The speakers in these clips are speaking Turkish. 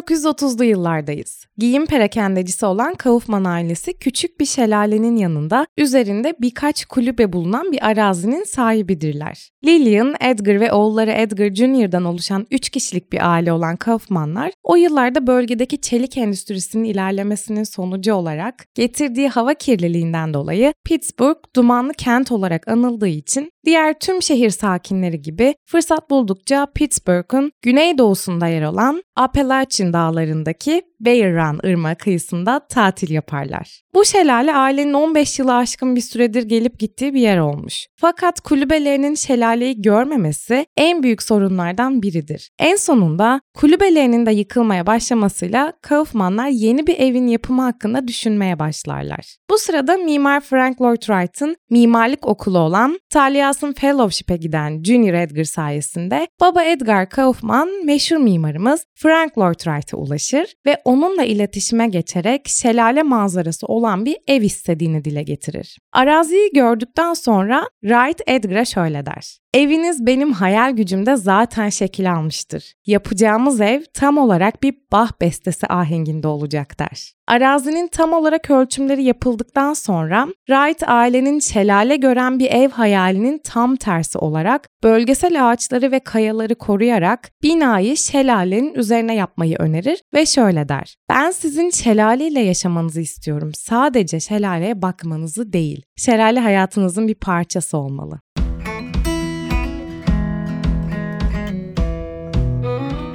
1930'lu yıllardayız. Giyim perakendecisi olan Kaufman ailesi küçük bir şelalenin yanında üzerinde birkaç kulübe bulunan bir arazinin sahibidirler. Lillian, Edgar ve oğulları Edgar Jr.'dan oluşan 3 kişilik bir aile olan Kaufmanlar o yıllarda bölgedeki çelik endüstrisinin ilerlemesinin sonucu olarak getirdiği hava kirliliğinden dolayı Pittsburgh dumanlı kent olarak anıldığı için diğer tüm şehir sakinleri gibi fırsat buldukça Pittsburgh'un güneydoğusunda yer olan Appalachian dağlarındaki Bear Run ırmağı kıyısında tatil yaparlar. Bu şelale ailenin 15 yılı aşkın bir süredir gelip gittiği bir yer olmuş. Fakat kulübelerinin şelaleyi görmemesi en büyük sorunlardan biridir. En sonunda kulübelerinin de yıkılmaya başlamasıyla Kaufmanlar yeni bir evin yapımı hakkında düşünmeye başlarlar. Bu sırada mimar Frank Lloyd Wright'ın mimarlık okulu olan Talyas'ın Fellowship'e giden Junior Edgar sayesinde baba Edgar Kaufman meşhur mimarımız Frank Lloyd Wright'a ulaşır ve onunla iletişime geçerek şelale manzarası olan bir ev istediğini dile getirir. Araziyi gördükten sonra Wright Edgar'a şöyle der. Eviniz benim hayal gücümde zaten şekil almıştır. Yapacağımız ev tam olarak bir Bach bestesi ahenginde olacak der. Arazinin tam olarak ölçümleri yapıldıktan sonra Wright ailenin şelale gören bir ev hayalinin tam tersi olarak bölgesel ağaçları ve kayaları koruyarak binayı şelalenin üzerine yapmayı önerir ve şöyle der. Ben sizin şelaleyle yaşamanızı istiyorum. Sadece şelaleye bakmanızı değil. Şelale hayatınızın bir parçası olmalı.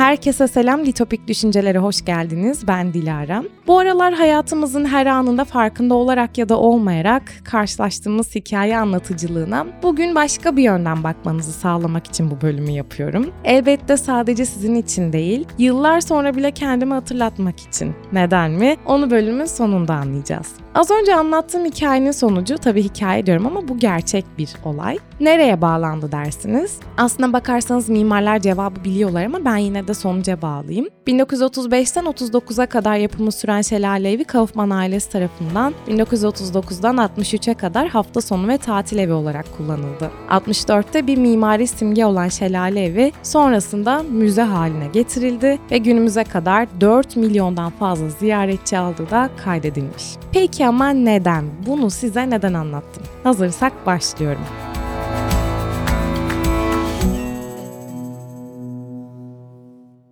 Herkese selam, Litopik Düşüncelere hoş geldiniz. Ben Dilara. Bu aralar hayatımızın her anında farkında olarak ya da olmayarak karşılaştığımız hikaye anlatıcılığına bugün başka bir yönden bakmanızı sağlamak için bu bölümü yapıyorum. Elbette sadece sizin için değil, yıllar sonra bile kendimi hatırlatmak için. Neden mi? Onu bölümün sonunda anlayacağız. Az önce anlattığım hikayenin sonucu tabii hikaye diyorum ama bu gerçek bir olay. Nereye bağlandı dersiniz? Aslına bakarsanız mimarlar cevabı biliyorlar ama ben yine de sonuca bağlayayım. 1935'ten 39'a kadar yapımı süren şelale evi Kaufman ailesi tarafından 1939'dan 63'e kadar hafta sonu ve tatil evi olarak kullanıldı. 64'te bir mimari simge olan şelale evi sonrasında müze haline getirildi ve günümüze kadar 4 milyondan fazla ziyaretçi aldığı da kaydedilmiş. Peki ama neden? Bunu size neden anlattım? Hazırsak başlıyorum.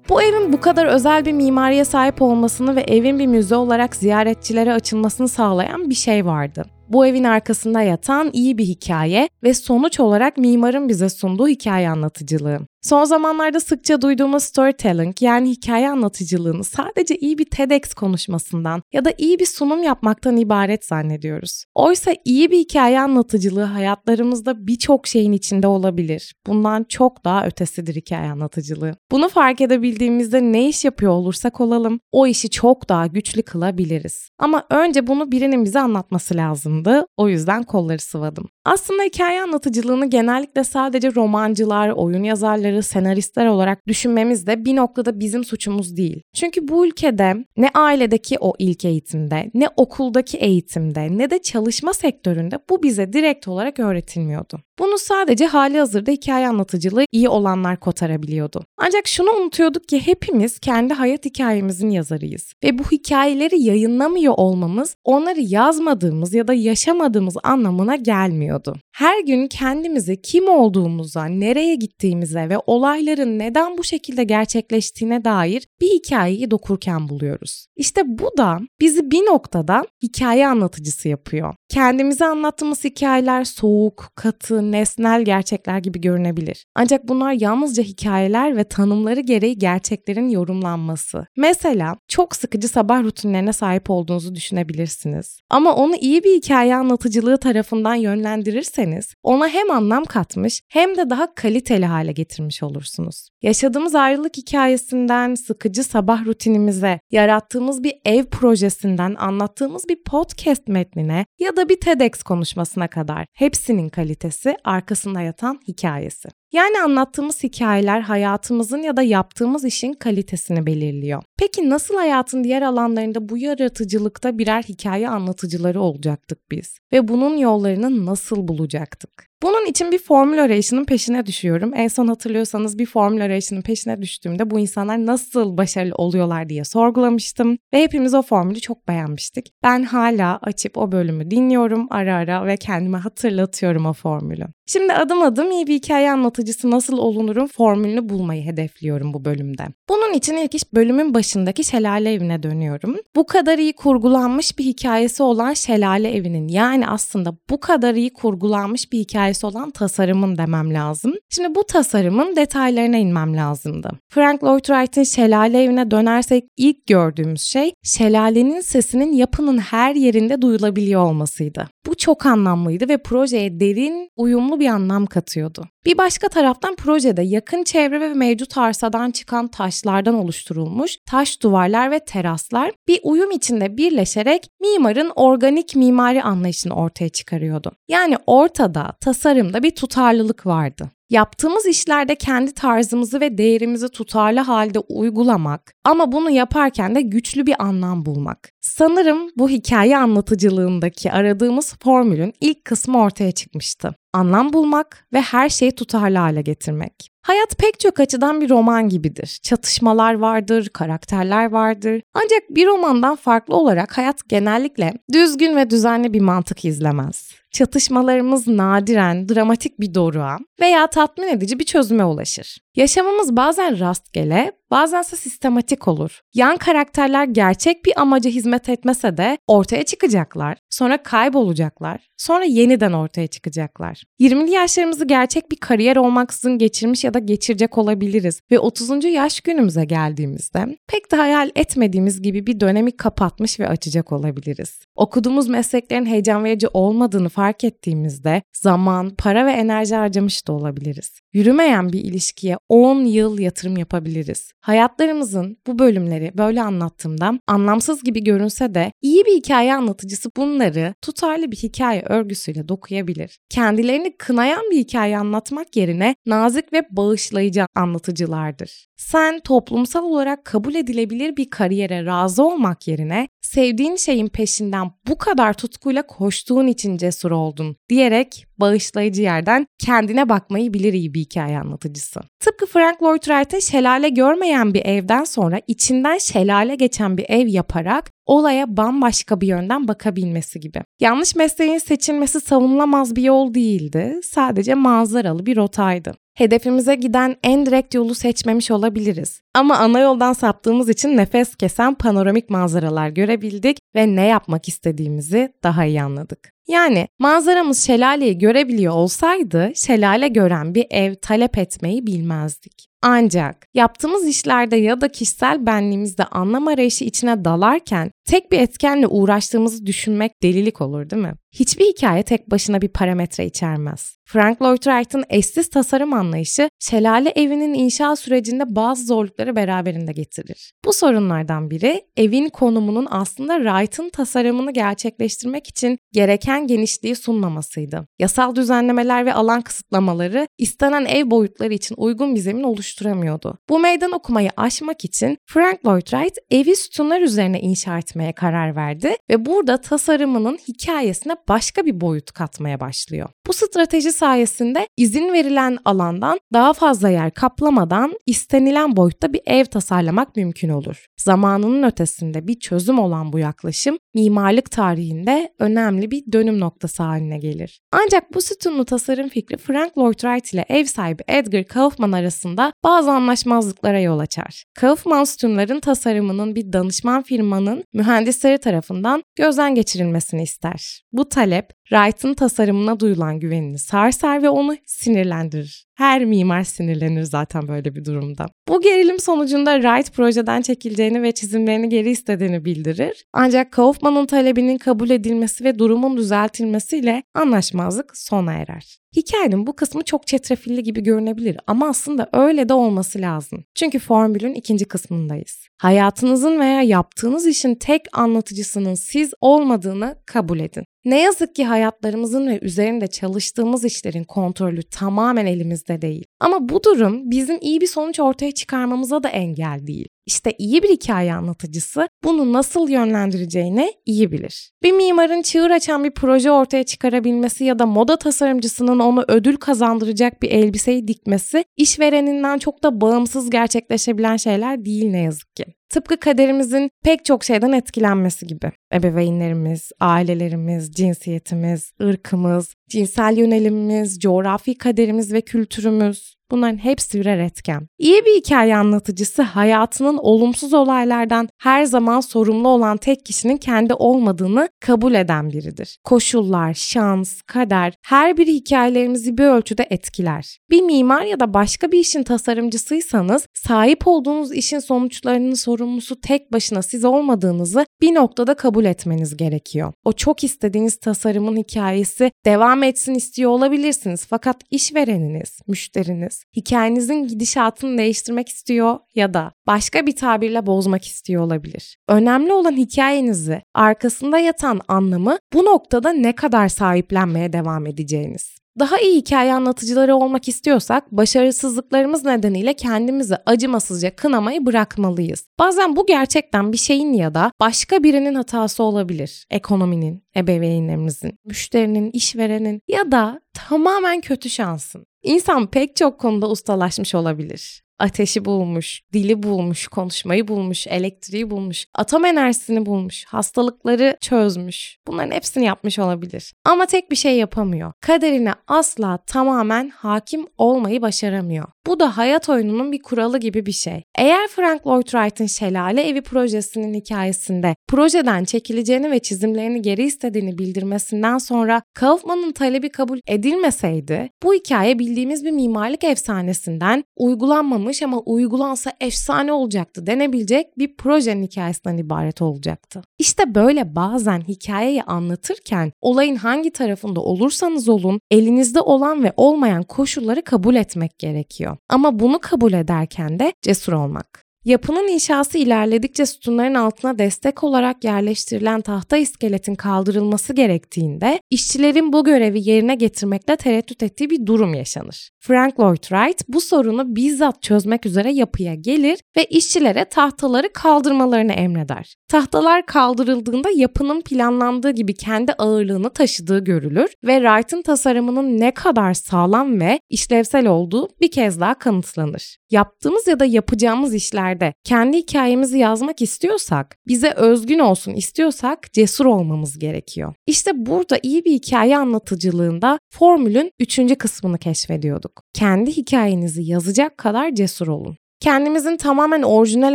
Bu evin bu kadar özel bir mimariye sahip olmasını ve evin bir müze olarak ziyaretçilere açılmasını sağlayan bir şey vardı. Bu evin arkasında yatan iyi bir hikaye ve sonuç olarak mimarın bize sunduğu hikaye anlatıcılığı. Son zamanlarda sıkça duyduğumuz storytelling yani hikaye anlatıcılığını sadece iyi bir TEDx konuşmasından ya da iyi bir sunum yapmaktan ibaret zannediyoruz. Oysa iyi bir hikaye anlatıcılığı hayatlarımızda birçok şeyin içinde olabilir. Bundan çok daha ötesidir hikaye anlatıcılığı. Bunu fark edebildiğimizde ne iş yapıyor olursak olalım o işi çok daha güçlü kılabiliriz. Ama önce bunu birinin bize anlatması lazımdı. O yüzden kolları sıvadım. Aslında hikaye anlatıcılığını genellikle sadece romancılar, oyun yazarları, senaristler olarak düşünmemiz de bir noktada bizim suçumuz değil. Çünkü bu ülkede ne ailedeki o ilk eğitimde, ne okuldaki eğitimde, ne de çalışma sektöründe bu bize direkt olarak öğretilmiyordu. Bunu sadece hali hazırda hikaye anlatıcılığı iyi olanlar kotarabiliyordu. Ancak şunu unutuyorduk ki hepimiz kendi hayat hikayemizin yazarıyız. Ve bu hikayeleri yayınlamıyor olmamız onları yazmadığımız ya da yaşamadığımız anlamına gelmiyordu. Her gün kendimizi kim olduğumuza, nereye gittiğimize ve olayların neden bu şekilde gerçekleştiğine dair bir hikayeyi dokurken buluyoruz. İşte bu da bizi bir noktada hikaye anlatıcısı yapıyor. Kendimize anlattığımız hikayeler soğuk, katı, nesnel gerçekler gibi görünebilir. Ancak bunlar yalnızca hikayeler ve tanımları gereği gerçeklerin yorumlanması. Mesela çok sıkıcı sabah rutinlerine sahip olduğunuzu düşünebilirsiniz. Ama onu iyi bir hikaye anlatıcılığı tarafından yönlendirirseniz ona hem anlam katmış hem de daha kaliteli hale getirmiş olursunuz. Yaşadığımız ayrılık hikayesinden sıkıcı sabah rutinimize, yarattığımız bir ev projesinden anlattığımız bir podcast metnine ya da bir TEDx konuşmasına kadar hepsinin kalitesi arkasında yatan hikayesi. Yani anlattığımız hikayeler hayatımızın ya da yaptığımız işin kalitesini belirliyor. Peki nasıl hayatın diğer alanlarında bu yaratıcılıkta birer hikaye anlatıcıları olacaktık biz? Ve bunun yollarını nasıl bulacaktık? Bunun için bir formül arayışının peşine düşüyorum. En son hatırlıyorsanız bir formül arayışının peşine düştüğümde bu insanlar nasıl başarılı oluyorlar diye sorgulamıştım. Ve hepimiz o formülü çok beğenmiştik. Ben hala açıp o bölümü dinliyorum ara ara ve kendime hatırlatıyorum o formülü. Şimdi adım adım iyi bir hikaye anlatıcısı nasıl olunurun formülünü bulmayı hedefliyorum bu bölümde. Bunun için ilk iş bölümün başındaki şelale evine dönüyorum. Bu kadar iyi kurgulanmış bir hikayesi olan şelale evinin yani aslında bu kadar iyi kurgulanmış bir hikayesi olan tasarımın demem lazım. Şimdi bu tasarımın detaylarına inmem lazımdı. Frank Lloyd Wright'in şelale evine dönersek ilk gördüğümüz şey şelalenin sesinin yapının her yerinde duyulabiliyor olmasıydı. Bu çok anlamlıydı ve projeye derin, uyumlu bir anlam katıyordu. Bir başka taraftan projede yakın çevre ve mevcut arsadan çıkan taşlardan oluşturulmuş taş duvarlar ve teraslar bir uyum içinde birleşerek mimarın organik mimari anlayışını ortaya çıkarıyordu. Yani ortada, tasarımda bir tutarlılık vardı. Yaptığımız işlerde kendi tarzımızı ve değerimizi tutarlı halde uygulamak ama bunu yaparken de güçlü bir anlam bulmak. Sanırım bu hikaye anlatıcılığındaki aradığımız formülün ilk kısmı ortaya çıkmıştı. Anlam bulmak ve her şeyi tutarlı hale getirmek. Hayat pek çok açıdan bir roman gibidir. Çatışmalar vardır, karakterler vardır. Ancak bir romandan farklı olarak hayat genellikle düzgün ve düzenli bir mantık izlemez. Çatışmalarımız nadiren dramatik bir doruğa veya tatmin edici bir çözüme ulaşır. Yaşamımız bazen rastgele, bazense sistematik olur. Yan karakterler gerçek bir amaca hizmet etmese de ortaya çıkacaklar, sonra kaybolacaklar, sonra yeniden ortaya çıkacaklar. 20'li yaşlarımızı gerçek bir kariyer olmaksızın geçirmiş ya da geçirecek olabiliriz ve 30. yaş günümüze geldiğimizde pek de hayal etmediğimiz gibi bir dönemi kapatmış ve açacak olabiliriz. Okuduğumuz mesleklerin heyecan verici olmadığını fark ettiğimizde zaman, para ve enerji harcamış da olabiliriz. Yürümeyen bir ilişkiye 10 yıl yatırım yapabiliriz. Hayatlarımızın bu bölümleri böyle anlattığımda anlamsız gibi görünse de iyi bir hikaye anlatıcısı bunları tutarlı bir hikaye örgüsüyle dokuyabilir. Kendilerini kınayan bir hikaye anlatmak yerine nazik ve bağışlayıcı anlatıcılardır. Sen toplumsal olarak kabul edilebilir bir kariyere razı olmak yerine sevdiğin şeyin peşinden bu kadar tutkuyla koştuğun için cesur oldun diyerek bağışlayıcı yerden kendine bakmayı bilir iyi bir hikaye anlatıcısı. Tıpkı Frank Lloyd Wright'ın şelale görmeyen bir evden sonra içinden şelale geçen bir ev yaparak olaya bambaşka bir yönden bakabilmesi gibi. Yanlış mesleğin seçilmesi savunulamaz bir yol değildi. Sadece manzaralı bir rotaydı. Hedefimize giden en direkt yolu seçmemiş olabiliriz. Ama ana yoldan saptığımız için nefes kesen panoramik manzaralar görebildik ve ne yapmak istediğimizi daha iyi anladık. Yani manzaramız şelaleyi görebiliyor olsaydı şelale gören bir ev talep etmeyi bilmezdik. Ancak yaptığımız işlerde ya da kişisel benliğimizde anlam arayışı içine dalarken tek bir etkenle uğraştığımızı düşünmek delilik olur değil mi? Hiçbir hikaye tek başına bir parametre içermez. Frank Lloyd Wright'ın eşsiz tasarım anlayışı şelale evinin inşa sürecinde bazı zorlukları beraberinde getirir. Bu sorunlardan biri evin konumunun aslında Wright'ın tasarımını gerçekleştirmek için gereken genişliği sunmamasıydı. Yasal düzenlemeler ve alan kısıtlamaları istenen ev boyutları için uygun bir zemin oluşturamıyordu. Bu meydan okumayı aşmak için Frank Lloyd Wright evi sütunlar üzerine inşa etmeye karar verdi ve burada tasarımının hikayesine başka bir boyut katmaya başlıyor. Bu strateji sayesinde izin verilen alandan daha fazla yer kaplamadan istenilen boyutta bir ev tasarlamak mümkün olur. Zamanının ötesinde bir çözüm olan bu yaklaşım mimarlık tarihinde önemli bir dönüm noktası haline gelir. Ancak bu sütunlu tasarım fikri Frank Lloyd Wright ile ev sahibi Edgar Kaufman arasında bazı anlaşmazlıklara yol açar. Kaufman sütunların tasarımının bir danışman firmanın mühendisleri tarafından gözden geçirilmesini ister. Bu talep Wright'ın tasarımına duyulan güvenini sarsar ve onu sinirlendirir. Her mimar sinirlenir zaten böyle bir durumda. Bu gerilim sonucunda Wright projeden çekileceğini ve çizimlerini geri istediğini bildirir. Ancak Kaufman'ın talebinin kabul edilmesi ve durumun düzeltilmesiyle anlaşmazlık sona erer. Hikayenin bu kısmı çok çetrefilli gibi görünebilir ama aslında öyle de olması lazım. Çünkü formülün ikinci kısmındayız. Hayatınızın veya yaptığınız işin tek anlatıcısının siz olmadığını kabul edin. Ne yazık ki hayatlarımızın ve üzerinde çalıştığımız işlerin kontrolü tamamen elimizde değil. Ama bu durum bizim iyi bir sonuç ortaya çıkarmamıza da engel değil. İşte iyi bir hikaye anlatıcısı bunu nasıl yönlendireceğini iyi bilir. Bir mimarın çığır açan bir proje ortaya çıkarabilmesi ya da moda tasarımcısının onu ödül kazandıracak bir elbiseyi dikmesi işvereninden çok da bağımsız gerçekleşebilen şeyler değil ne yazık ki. Tıpkı kaderimizin pek çok şeyden etkilenmesi gibi. Ebeveynlerimiz, ailelerimiz, cinsiyetimiz, ırkımız, cinsel yönelimimiz, coğrafi kaderimiz ve kültürümüz, Bunların hepsi birer etken. İyi bir hikaye anlatıcısı hayatının olumsuz olaylardan her zaman sorumlu olan tek kişinin kendi olmadığını kabul eden biridir. Koşullar, şans, kader her biri hikayelerimizi bir ölçüde etkiler. Bir mimar ya da başka bir işin tasarımcısıysanız sahip olduğunuz işin sonuçlarının sorumlusu tek başına siz olmadığınızı bir noktada kabul etmeniz gerekiyor. O çok istediğiniz tasarımın hikayesi devam etsin istiyor olabilirsiniz fakat işvereniniz, müşteriniz hikayenizin gidişatını değiştirmek istiyor ya da başka bir tabirle bozmak istiyor olabilir. Önemli olan hikayenizi, arkasında yatan anlamı bu noktada ne kadar sahiplenmeye devam edeceğiniz. Daha iyi hikaye anlatıcıları olmak istiyorsak başarısızlıklarımız nedeniyle kendimizi acımasızca kınamayı bırakmalıyız. Bazen bu gerçekten bir şeyin ya da başka birinin hatası olabilir. Ekonominin, ebeveynlerimizin, müşterinin, işverenin ya da tamamen kötü şansın. İnsan pek çok konuda ustalaşmış olabilir ateşi bulmuş, dili bulmuş, konuşmayı bulmuş, elektriği bulmuş, atom enerjisini bulmuş, hastalıkları çözmüş. Bunların hepsini yapmış olabilir. Ama tek bir şey yapamıyor. Kaderine asla tamamen hakim olmayı başaramıyor. Bu da hayat oyununun bir kuralı gibi bir şey. Eğer Frank Lloyd Wright'ın Şelale Evi projesinin hikayesinde projeden çekileceğini ve çizimlerini geri istediğini bildirmesinden sonra Kaufman'ın talebi kabul edilmeseydi bu hikaye bildiğimiz bir mimarlık efsanesinden uygulanmamış ama uygulansa efsane olacaktı denebilecek bir projenin hikayesinden ibaret olacaktı. İşte böyle bazen hikayeyi anlatırken olayın hangi tarafında olursanız olun elinizde olan ve olmayan koşulları kabul etmek gerekiyor. Ama bunu kabul ederken de cesur olmak. Yapının inşası ilerledikçe sütunların altına destek olarak yerleştirilen tahta iskeletin kaldırılması gerektiğinde işçilerin bu görevi yerine getirmekte tereddüt ettiği bir durum yaşanır. Frank Lloyd Wright bu sorunu bizzat çözmek üzere yapıya gelir ve işçilere tahtaları kaldırmalarını emreder. Tahtalar kaldırıldığında yapının planlandığı gibi kendi ağırlığını taşıdığı görülür ve Wright'ın tasarımının ne kadar sağlam ve işlevsel olduğu bir kez daha kanıtlanır. Yaptığımız ya da yapacağımız işlerde kendi hikayemizi yazmak istiyorsak, bize özgün olsun istiyorsak cesur olmamız gerekiyor. İşte burada iyi bir hikaye anlatıcılığında formülün üçüncü kısmını keşfediyorduk. Kendi hikayenizi yazacak kadar cesur olun kendimizin tamamen orijinal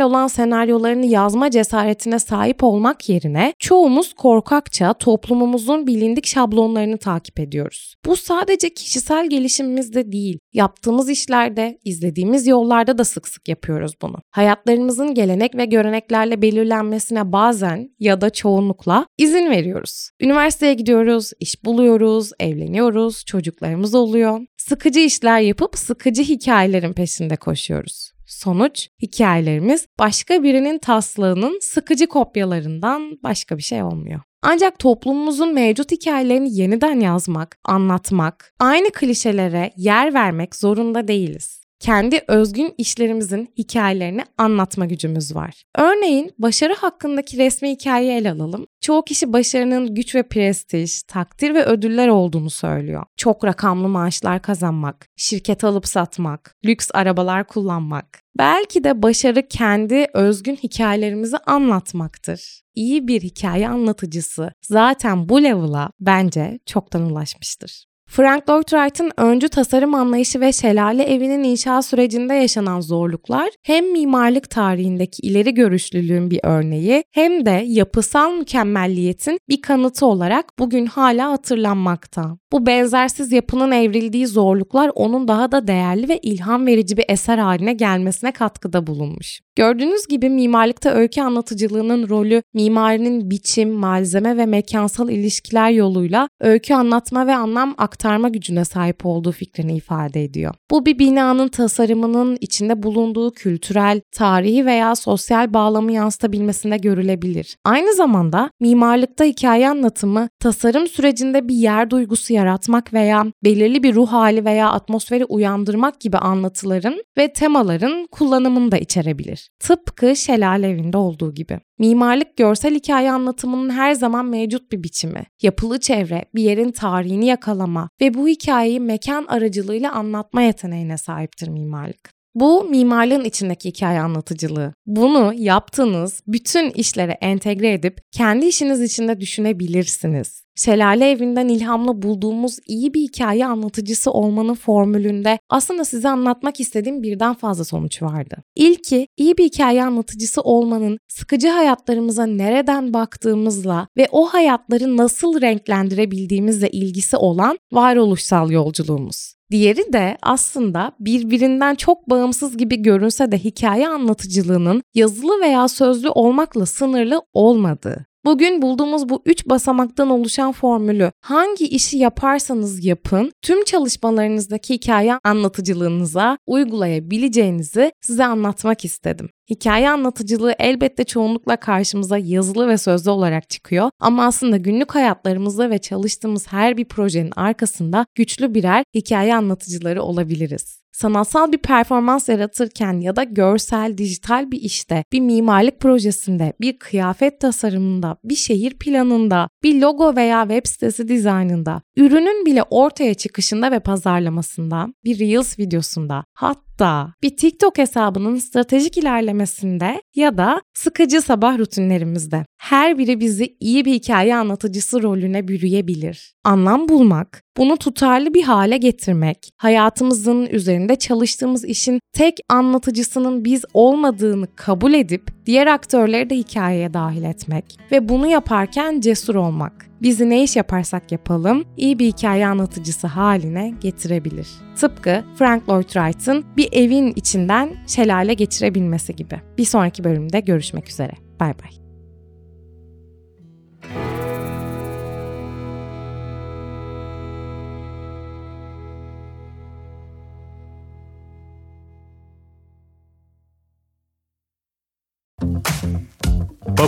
olan senaryolarını yazma cesaretine sahip olmak yerine çoğumuz korkakça toplumumuzun bilindik şablonlarını takip ediyoruz. Bu sadece kişisel gelişimimizde değil, yaptığımız işlerde, izlediğimiz yollarda da sık sık yapıyoruz bunu. Hayatlarımızın gelenek ve göreneklerle belirlenmesine bazen ya da çoğunlukla izin veriyoruz. Üniversiteye gidiyoruz, iş buluyoruz, evleniyoruz, çocuklarımız oluyor. Sıkıcı işler yapıp sıkıcı hikayelerin peşinde koşuyoruz. Sonuç hikayelerimiz başka birinin taslağının sıkıcı kopyalarından başka bir şey olmuyor. Ancak toplumumuzun mevcut hikayelerini yeniden yazmak, anlatmak, aynı klişelere yer vermek zorunda değiliz kendi özgün işlerimizin hikayelerini anlatma gücümüz var. Örneğin başarı hakkındaki resmi hikayeyi ele alalım. Çoğu kişi başarının güç ve prestij, takdir ve ödüller olduğunu söylüyor. Çok rakamlı maaşlar kazanmak, şirket alıp satmak, lüks arabalar kullanmak. Belki de başarı kendi özgün hikayelerimizi anlatmaktır. İyi bir hikaye anlatıcısı zaten bu level'a bence çoktan ulaşmıştır. Frank Lloyd Wright'ın öncü tasarım anlayışı ve şelale evinin inşa sürecinde yaşanan zorluklar hem mimarlık tarihindeki ileri görüşlülüğün bir örneği hem de yapısal mükemmelliyetin bir kanıtı olarak bugün hala hatırlanmakta. Bu benzersiz yapının evrildiği zorluklar onun daha da değerli ve ilham verici bir eser haline gelmesine katkıda bulunmuş. Gördüğünüz gibi mimarlıkta öykü anlatıcılığının rolü mimarinin biçim, malzeme ve mekansal ilişkiler yoluyla öykü anlatma ve anlam aktarma aktarma gücüne sahip olduğu fikrini ifade ediyor. Bu bir binanın tasarımının içinde bulunduğu kültürel, tarihi veya sosyal bağlamı yansıtabilmesinde görülebilir. Aynı zamanda mimarlıkta hikaye anlatımı tasarım sürecinde bir yer duygusu yaratmak veya belirli bir ruh hali veya atmosferi uyandırmak gibi anlatıların ve temaların kullanımını da içerebilir. Tıpkı Şelale Evi'nde olduğu gibi. Mimarlık görsel hikaye anlatımının her zaman mevcut bir biçimi. Yapılı çevre, bir yerin tarihini yakalama ve bu hikayeyi mekan aracılığıyla anlatma yeteneğine sahiptir mimarlık. Bu mimarlığın içindeki hikaye anlatıcılığı. Bunu yaptığınız bütün işlere entegre edip kendi işiniz içinde düşünebilirsiniz. Şelale evinden ilhamla bulduğumuz iyi bir hikaye anlatıcısı olmanın formülünde aslında size anlatmak istediğim birden fazla sonuç vardı. İlki iyi bir hikaye anlatıcısı olmanın sıkıcı hayatlarımıza nereden baktığımızla ve o hayatları nasıl renklendirebildiğimizle ilgisi olan varoluşsal yolculuğumuz. Diğeri de aslında birbirinden çok bağımsız gibi görünse de hikaye anlatıcılığının yazılı veya sözlü olmakla sınırlı olmadığı. Bugün bulduğumuz bu üç basamaktan oluşan formülü hangi işi yaparsanız yapın tüm çalışmalarınızdaki hikaye anlatıcılığınıza uygulayabileceğinizi size anlatmak istedim. Hikaye anlatıcılığı elbette çoğunlukla karşımıza yazılı ve sözlü olarak çıkıyor. Ama aslında günlük hayatlarımızda ve çalıştığımız her bir projenin arkasında güçlü birer hikaye anlatıcıları olabiliriz. Sanatsal bir performans yaratırken ya da görsel, dijital bir işte, bir mimarlık projesinde, bir kıyafet tasarımında, bir şehir planında, bir logo veya web sitesi dizaynında, ürünün bile ortaya çıkışında ve pazarlamasında, bir Reels videosunda, hatta bir TikTok hesabının stratejik ilerlemesinde ya da sıkıcı sabah rutinlerimizde. Her biri bizi iyi bir hikaye anlatıcısı rolüne bürüyebilir. Anlam bulmak, bunu tutarlı bir hale getirmek, hayatımızın üzerinde çalıştığımız işin tek anlatıcısının biz olmadığını kabul edip diğer aktörleri de hikayeye dahil etmek ve bunu yaparken cesur olmak bizi ne iş yaparsak yapalım iyi bir hikaye anlatıcısı haline getirebilir. Tıpkı Frank Lloyd Wright'ın bir evin içinden şelale geçirebilmesi gibi. Bir sonraki bölümde görüşmek üzere. Bay bay.